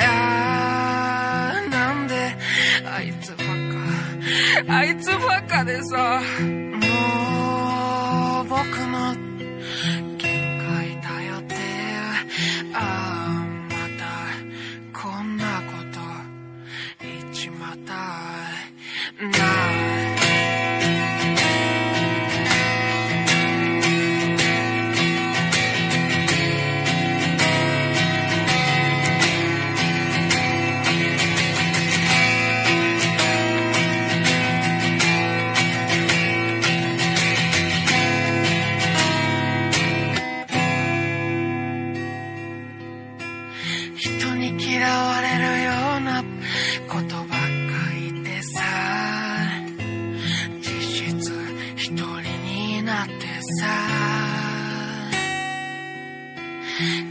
あーなんであいつばっか。あいつばっかでさもう僕の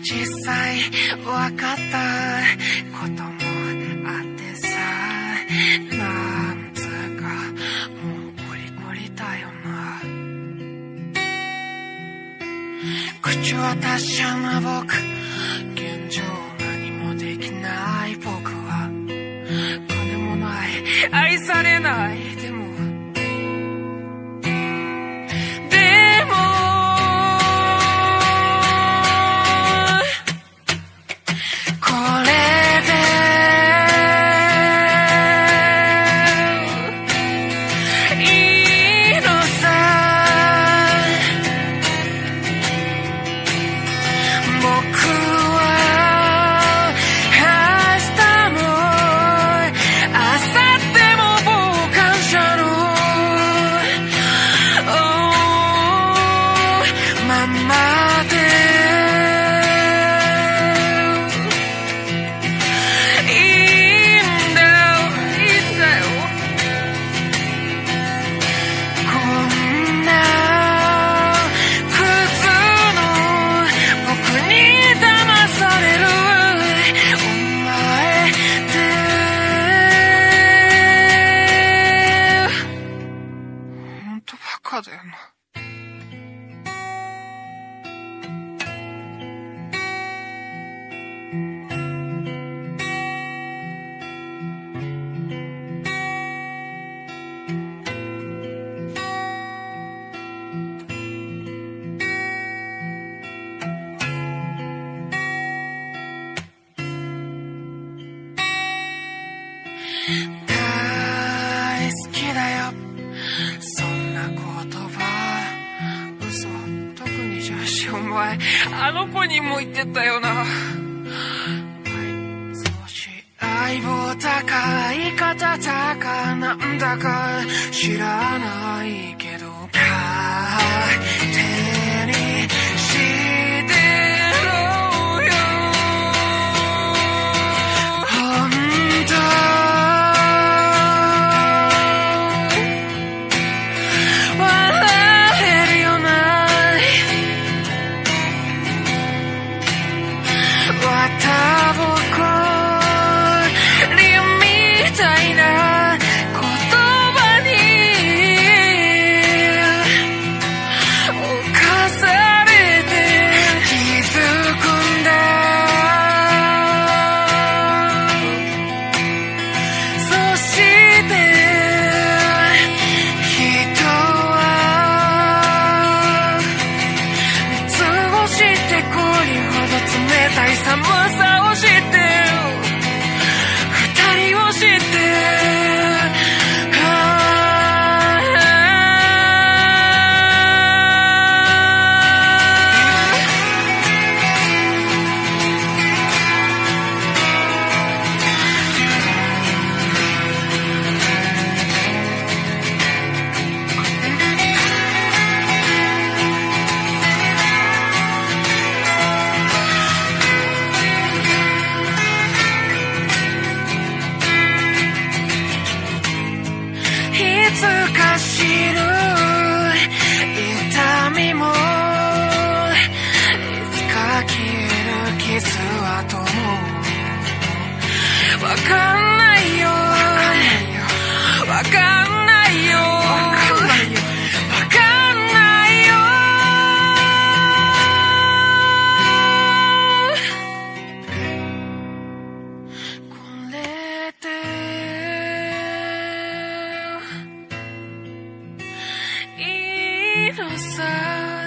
実際分かった。こともあってさ。なんつうかもうゴリゴリだよな。口は達者な僕。現状大好きだよ。そんな言葉嘘。特にじゃしお前あの子にも言ってたよな。はい少し相棒高い方高なんだか知らないけど勝手にして冷たいかしる痛みもいつか消える傷はともわかん rosa